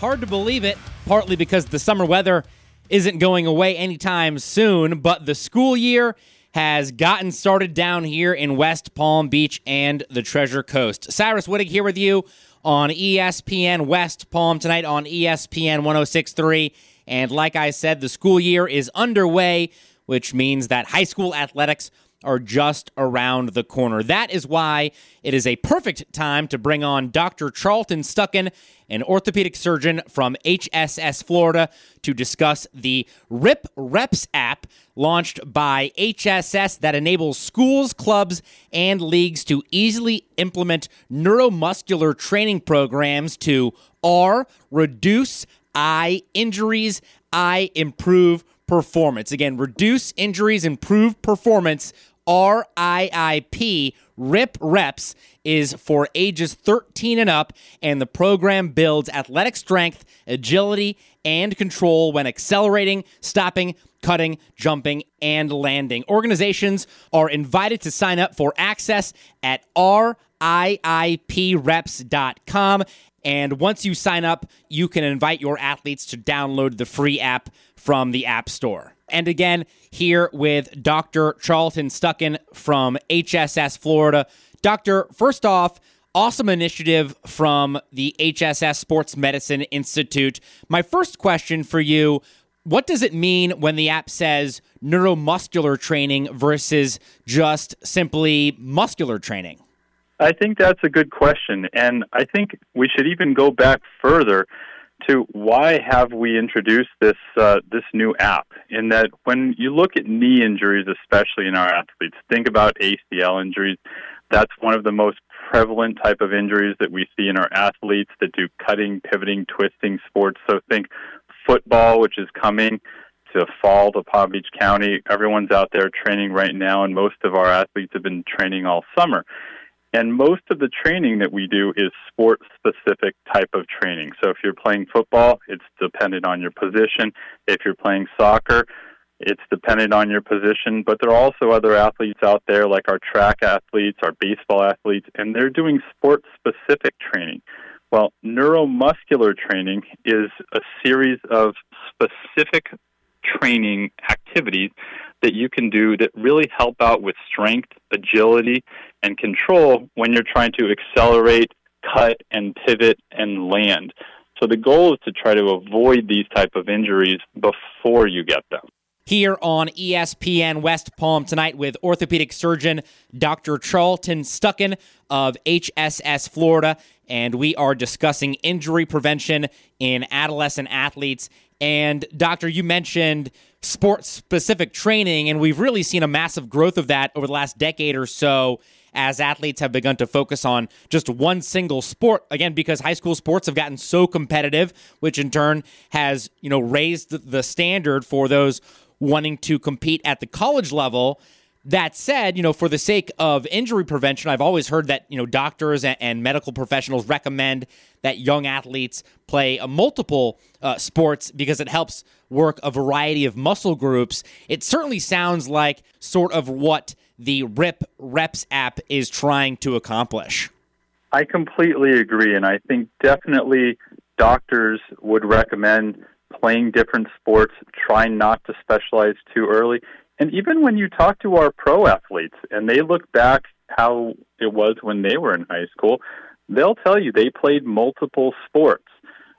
Hard to believe it, partly because the summer weather isn't going away anytime soon, but the school year has gotten started down here in West Palm Beach and the Treasure Coast. Cyrus Wittig here with you on ESPN West Palm tonight on ESPN 1063. And like I said, the school year is underway, which means that high school athletics are just around the corner. That is why it is a perfect time to bring on Dr. Charlton Stucken, an orthopedic surgeon from HSS Florida, to discuss the RIP Reps app launched by HSS that enables schools, clubs, and leagues to easily implement neuromuscular training programs to R, reduce eye injuries, I improve performance. Again, reduce injuries, improve performance RIIP, RIP Reps, is for ages 13 and up, and the program builds athletic strength, agility, and control when accelerating, stopping, cutting, jumping, and landing. Organizations are invited to sign up for access at RIIPreps.com. And once you sign up, you can invite your athletes to download the free app from the App Store. And again, here with Dr. Charlton Stucken from HSS Florida. Doctor, first off, awesome initiative from the HSS Sports Medicine Institute. My first question for you what does it mean when the app says neuromuscular training versus just simply muscular training? I think that's a good question. And I think we should even go back further to why have we introduced this uh, this new app? In that, when you look at knee injuries, especially in our athletes, think about ACL injuries. That's one of the most prevalent type of injuries that we see in our athletes that do cutting, pivoting, twisting sports. So think football, which is coming to fall to Palm Beach County. Everyone's out there training right now, and most of our athletes have been training all summer. And most of the training that we do is sport specific type of training. So if you're playing football, it's dependent on your position. If you're playing soccer, it's dependent on your position. But there are also other athletes out there, like our track athletes, our baseball athletes, and they're doing sport specific training. Well, neuromuscular training is a series of specific training activities that you can do that really help out with strength, agility, and control when you're trying to accelerate, cut, and pivot and land. So the goal is to try to avoid these type of injuries before you get them. Here on ESPN West Palm tonight with orthopedic surgeon Dr. Charlton Stucken of HSS Florida, and we are discussing injury prevention in adolescent athletes. And, Doctor, you mentioned sports specific training, and we've really seen a massive growth of that over the last decade or so as athletes have begun to focus on just one single sport. Again because high school sports have gotten so competitive which in turn has you know raised the standard for those wanting to compete at the college level that said, you know, for the sake of injury prevention, I've always heard that, you know, doctors and, and medical professionals recommend that young athletes play a multiple uh, sports because it helps work a variety of muscle groups. It certainly sounds like sort of what the RIP Reps app is trying to accomplish. I completely agree. And I think definitely doctors would recommend playing different sports, trying not to specialize too early. And even when you talk to our pro athletes and they look back how it was when they were in high school, they'll tell you they played multiple sports.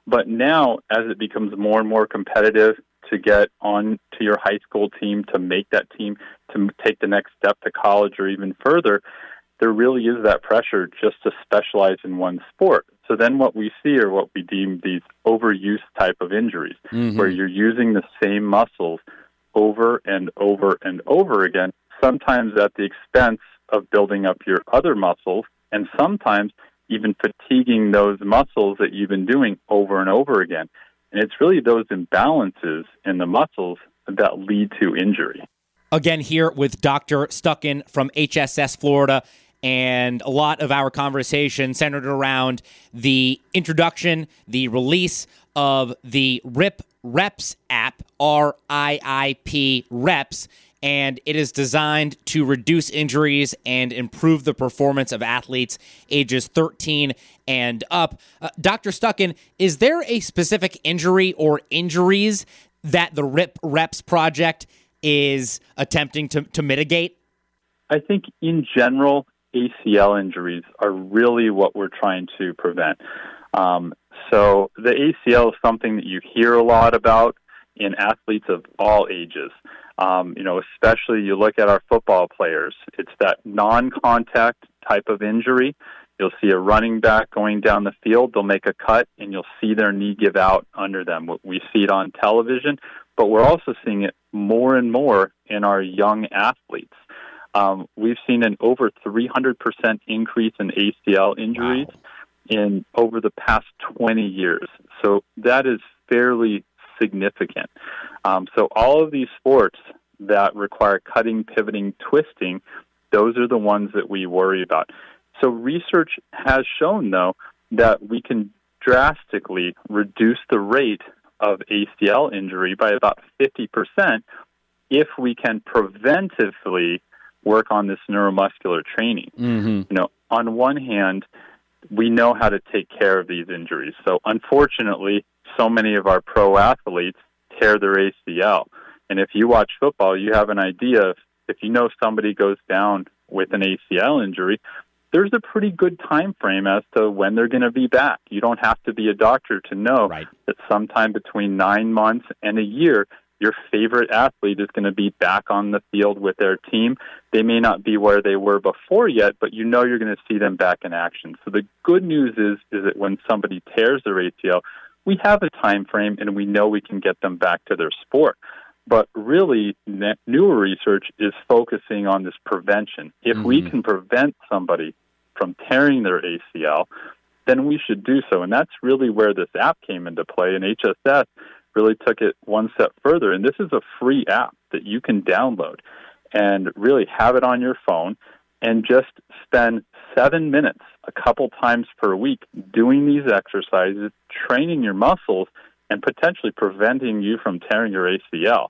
But now, as it becomes more and more competitive to get on to your high school team, to make that team, to take the next step to college or even further, there really is that pressure just to specialize in one sport. So then what we see are what we deem these overuse type of injuries, mm-hmm. where you're using the same muscles over and over and over again, sometimes at the expense of building up your other muscles, and sometimes even fatiguing those muscles that you've been doing over and over again. And it's really those imbalances in the muscles that lead to injury. Again, here with Dr. Stucken from HSS Florida and a lot of our conversation centered around the introduction, the release of the RIP Reps app, R I I P Reps, and it is designed to reduce injuries and improve the performance of athletes ages 13 and up. Uh, Dr. Stucken, is there a specific injury or injuries that the RIP Reps project is attempting to, to mitigate? I think in general, ACL injuries are really what we're trying to prevent. Um, so the ACL is something that you hear a lot about in athletes of all ages. Um, you know, especially you look at our football players. It's that non-contact type of injury. You'll see a running back going down the field. They'll make a cut, and you'll see their knee give out under them. We see it on television, but we're also seeing it more and more in our young athletes. Um, we've seen an over 300% increase in ACL injuries wow. In over the past 20 years. So that is fairly significant. Um, so all of these sports that require cutting, pivoting, twisting, those are the ones that we worry about. So research has shown, though, that we can drastically reduce the rate of ACL injury by about 50% if we can preventively work on this neuromuscular training. Mm-hmm. You know, on one hand, we know how to take care of these injuries. So unfortunately, so many of our pro athletes tear their ACL. And if you watch football, you have an idea of if you know somebody goes down with an ACL injury, there's a pretty good time frame as to when they're going to be back. You don't have to be a doctor to know right. that sometime between 9 months and a year your favorite athlete is going to be back on the field with their team. They may not be where they were before yet, but you know you're going to see them back in action. So the good news is is that when somebody tears their ACL, we have a time frame and we know we can get them back to their sport. But really, newer research is focusing on this prevention. If mm-hmm. we can prevent somebody from tearing their ACL, then we should do so. And that's really where this app came into play. And HSS really took it one step further. And this is a free app that you can download and really have it on your phone and just spend seven minutes a couple times per week doing these exercises, training your muscles, and potentially preventing you from tearing your ACL.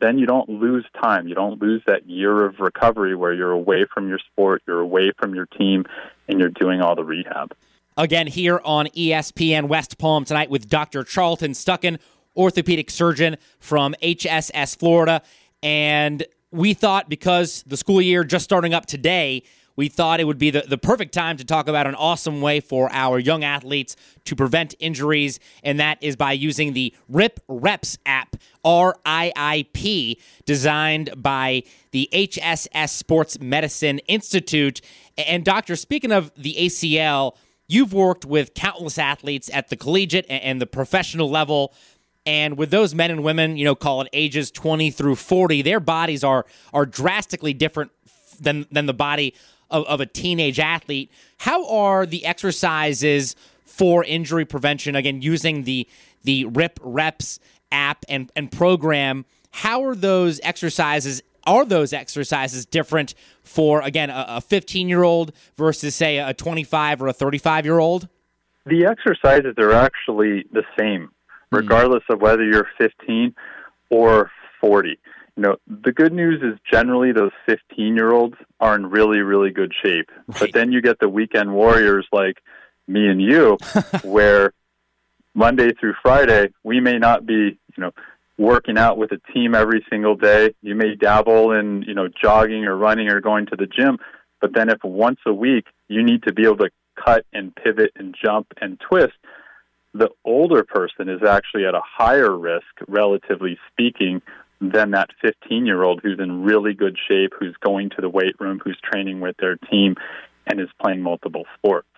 Then you don't lose time. You don't lose that year of recovery where you're away from your sport, you're away from your team, and you're doing all the rehab. Again, here on ESPN West Palm tonight with Dr. Charlton Stucken orthopedic surgeon from HSS Florida. And we thought because the school year just starting up today, we thought it would be the, the perfect time to talk about an awesome way for our young athletes to prevent injuries, and that is by using the RIP Reps app, R I I P, designed by the HSS Sports Medicine Institute. And, Doctor, speaking of the ACL, you've worked with countless athletes at the collegiate and the professional level and with those men and women, you know, call it ages 20 through 40, their bodies are are drastically different than than the body of, of a teenage athlete. How are the exercises for injury prevention? Again, using the the RIP Reps app and, and program, how are those exercises are those exercises different for again a 15 year old versus say a 25 or a 35 year old the exercises are actually the same Hmm. regardless of whether you're 15 or 40. You know, the good news is generally those 15 year olds are in really, really good shape. Right. But then you get the weekend warriors like me and you, where Monday through Friday, we may not be, you know, working out with a team every single day. You may dabble in, you know, jogging or running or going to the gym. But then if once a week you need to be able to cut and pivot and jump and twist, the older person is actually at a higher risk, relatively speaking, than that 15 year old who's in really good shape, who's going to the weight room, who's training with their team, and is playing multiple sports.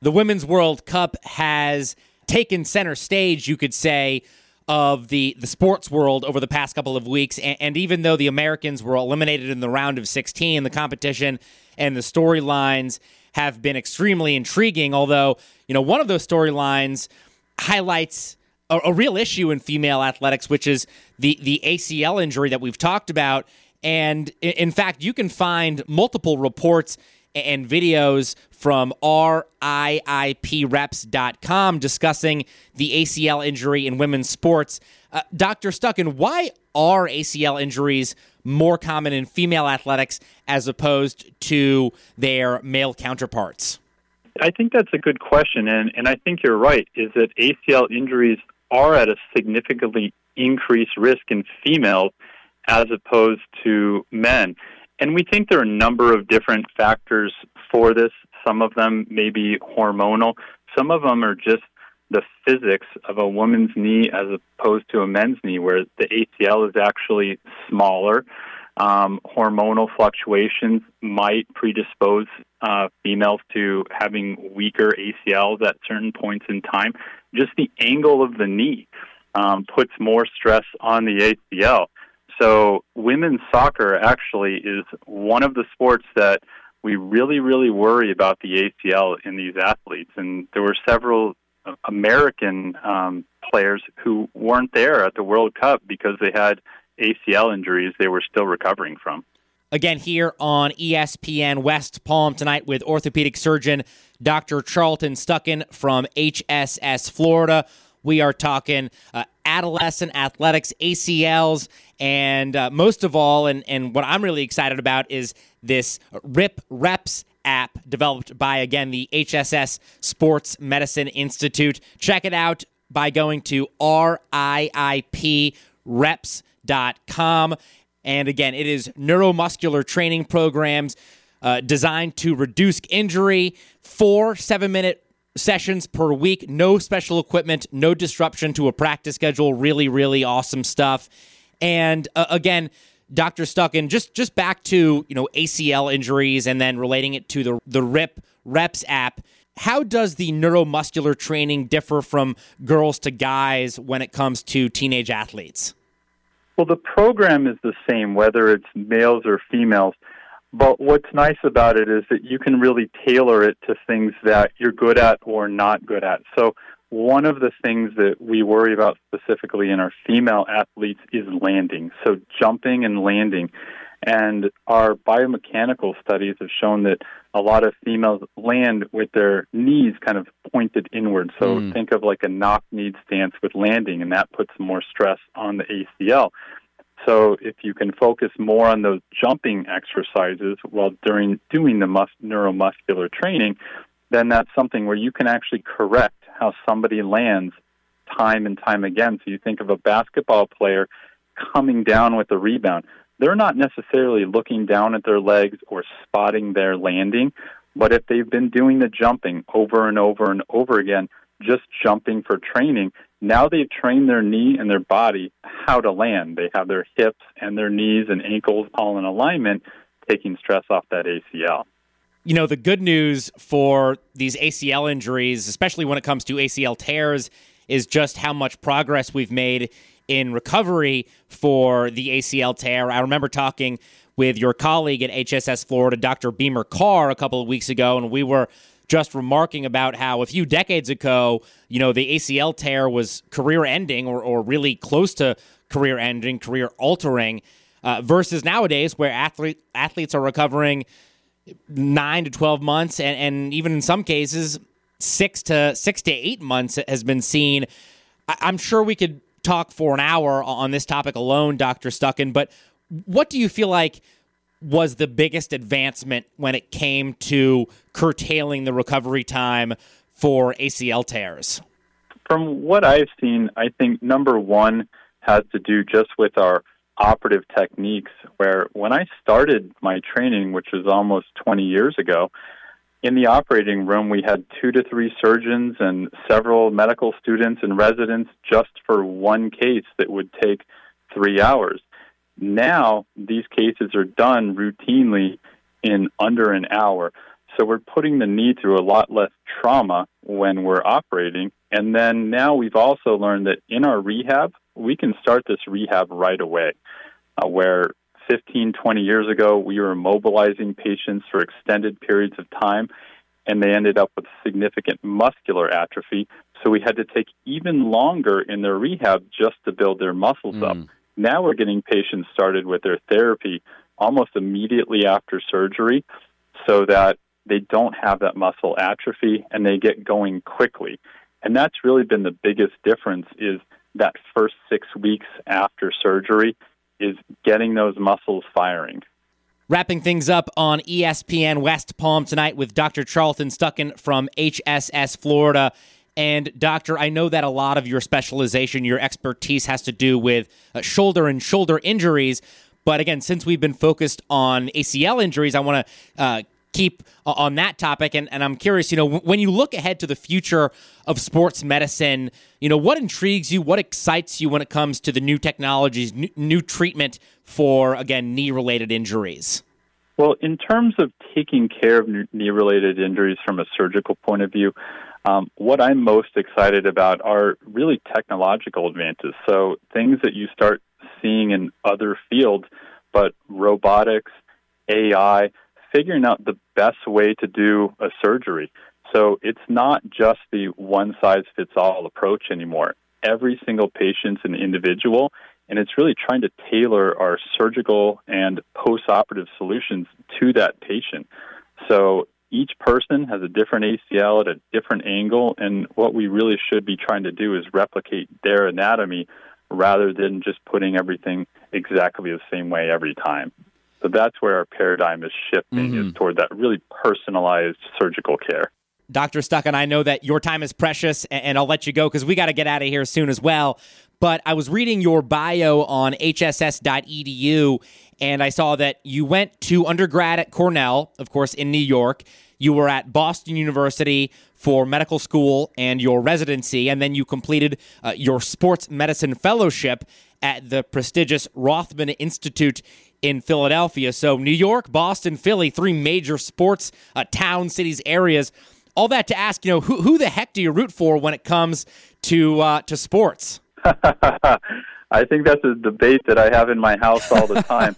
The Women's World Cup has taken center stage, you could say, of the, the sports world over the past couple of weeks. And, and even though the Americans were eliminated in the round of 16, the competition and the storylines have been extremely intriguing. Although, you know, one of those storylines highlights a, a real issue in female athletics, which is the the ACL injury that we've talked about. And in fact, you can find multiple reports and videos from RIIPreps.com discussing the ACL injury in women's sports. Uh, Dr. Stucken, why are ACL injuries more common in female athletics as opposed to their male counterparts? I think that's a good question, and, and I think you're right, is that ACL injuries are at a significantly increased risk in females as opposed to men. And we think there are a number of different factors for this. Some of them may be hormonal, some of them are just the physics of a woman's knee as opposed to a men's knee, where the ACL is actually smaller. Um, hormonal fluctuations might predispose uh, females to having weaker ACLs at certain points in time. Just the angle of the knee um, puts more stress on the ACL. So, women's soccer actually is one of the sports that we really, really worry about the ACL in these athletes. And there were several American um, players who weren't there at the World Cup because they had ACL injuries they were still recovering from. Again, here on ESPN West Palm tonight with orthopedic surgeon Dr. Charlton Stucken from HSS Florida. We are talking uh, adolescent athletics, ACLs, and uh, most of all, and, and what I'm really excited about is this RIP Reps app developed by, again, the HSS Sports Medicine Institute. Check it out by going to RIIPreps.com. And again, it is neuromuscular training programs uh, designed to reduce injury, four seven minute sessions per week, no special equipment, no disruption to a practice schedule. Really, really awesome stuff. And uh, again, Dr. Stucken, just just back to you know ACL injuries and then relating it to the the RIP Reps app. How does the neuromuscular training differ from girls to guys when it comes to teenage athletes? Well, the program is the same whether it's males or females. But what's nice about it is that you can really tailor it to things that you're good at or not good at. So one of the things that we worry about specifically in our female athletes is landing. So jumping and landing. And our biomechanical studies have shown that a lot of females land with their knees kind of pointed inward. So mm. think of like a knock kneed stance with landing, and that puts more stress on the ACL. So if you can focus more on those jumping exercises while during doing the mus- neuromuscular training, then that's something where you can actually correct how somebody lands time and time again. So you think of a basketball player coming down with a rebound. They're not necessarily looking down at their legs or spotting their landing, but if they've been doing the jumping over and over and over again, just jumping for training, now they've trained their knee and their body how to land. They have their hips and their knees and ankles all in alignment, taking stress off that ACL you know, the good news for these ACL injuries, especially when it comes to ACL tears, is just how much progress we've made in recovery for the ACL tear. I remember talking with your colleague at HSS Florida, Dr. Beamer Carr, a couple of weeks ago, and we were just remarking about how a few decades ago, you know, the ACL tear was career ending or, or really close to career ending, career altering, uh, versus nowadays where athlete, athletes are recovering nine to 12 months, and, and even in some cases, six to six to eight months has been seen. I, I'm sure we could talk for an hour on this topic alone, Dr. Stucken, but what do you feel like was the biggest advancement when it came to curtailing the recovery time for ACL tears? From what I've seen, I think number one has to do just with our operative techniques where when I started my training, which was almost 20 years ago, in the operating room, we had two to three surgeons and several medical students and residents just for one case that would take three hours. Now, these cases are done routinely in under an hour. So we're putting the knee through a lot less trauma when we're operating. And then now we've also learned that in our rehab, we can start this rehab right away. Uh, where 15, 20 years ago, we were mobilizing patients for extended periods of time, and they ended up with significant muscular atrophy. So we had to take even longer in their rehab just to build their muscles mm. up. Now we're getting patients started with their therapy almost immediately after surgery. so that they don't have that muscle atrophy and they get going quickly. And that's really been the biggest difference is that first six weeks after surgery is getting those muscles firing. Wrapping things up on ESPN West Palm tonight with Dr. Charlton Stucken from HSS Florida. And, Doctor, I know that a lot of your specialization, your expertise has to do with uh, shoulder and shoulder injuries. But again, since we've been focused on ACL injuries, I want to uh, keep on that topic. And, and I'm curious, you know, when you look ahead to the future of sports medicine, you know, what intrigues you? What excites you when it comes to the new technologies, new, new treatment for, again, knee related injuries? Well, in terms of taking care of knee related injuries from a surgical point of view, um, what I'm most excited about are really technological advances. So things that you start seeing in other fields, but robotics, AI, figuring out the best way to do a surgery. So it's not just the one size fits all approach anymore. Every single patient's an individual, and it's really trying to tailor our surgical and post operative solutions to that patient. So each person has a different ACL at a different angle, and what we really should be trying to do is replicate their anatomy rather than just putting everything exactly the same way every time. So that's where our paradigm is shifting mm-hmm. is toward that really personalized surgical care. Dr. Stucken, I know that your time is precious, and I'll let you go because we got to get out of here soon as well. But I was reading your bio on hss.edu, and I saw that you went to undergrad at Cornell, of course, in New York. You were at Boston University for medical school and your residency, and then you completed uh, your sports medicine fellowship at the prestigious Rothman Institute in Philadelphia. So, New York, Boston, Philly, three major sports uh, town, cities, areas. All that to ask, you know, who, who the heck do you root for when it comes to uh, to sports? I think that's a debate that I have in my house all the time.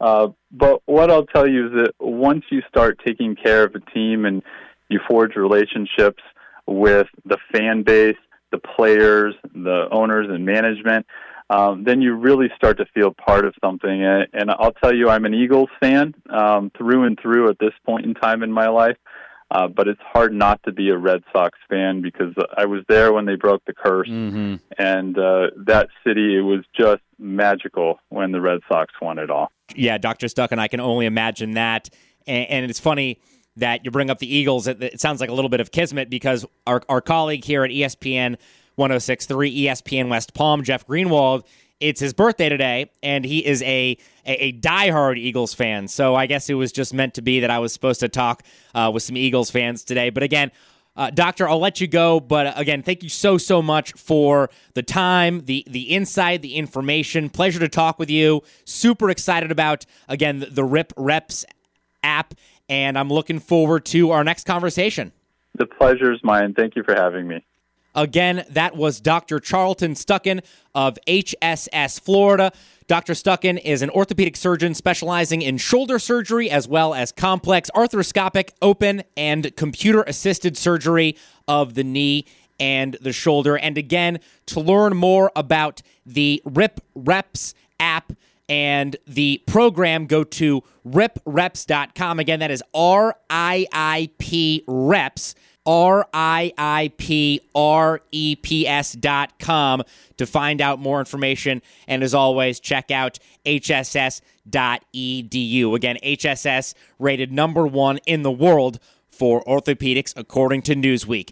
Uh, but what I'll tell you is that once you start taking care of a team and you forge relationships with the fan base, the players, the owners, and management, um, then you really start to feel part of something. And, and I'll tell you, I'm an Eagles fan um, through and through at this point in time in my life. Uh, but it's hard not to be a Red Sox fan because I was there when they broke the curse, mm-hmm. and uh, that city it was just magical when the Red Sox won it all. Yeah, Doctor Stucken I can only imagine that. And, and it's funny that you bring up the Eagles. It, it, sounds like a little bit of kismet because our our colleague here at ESPN 106.3 ESPN West Palm, Jeff Greenwald it's his birthday today, and he is a, a, a diehard Eagles fan. So I guess it was just meant to be that I was supposed to talk uh, with some Eagles fans today. But again, uh, Doctor, I'll let you go, but again, thank you so so much for the time, the the insight, the information. Pleasure to talk with you. Super excited about again the, the Rip Reps app, and I'm looking forward to our next conversation. The pleasure is mine. Thank you for having me. Again, that was Dr. Charlton Stucken of HSS Florida. Dr. Stucken is an orthopedic surgeon specializing in shoulder surgery as well as complex arthroscopic, open, and computer assisted surgery of the knee and the shoulder. And again, to learn more about the RIP Reps app and the program, go to ripreps.com. Again, that is R I I P reps R I I P R E P S dot com to find out more information. And as always, check out HSS dot edu. Again, HSS rated number one in the world for orthopedics according to Newsweek.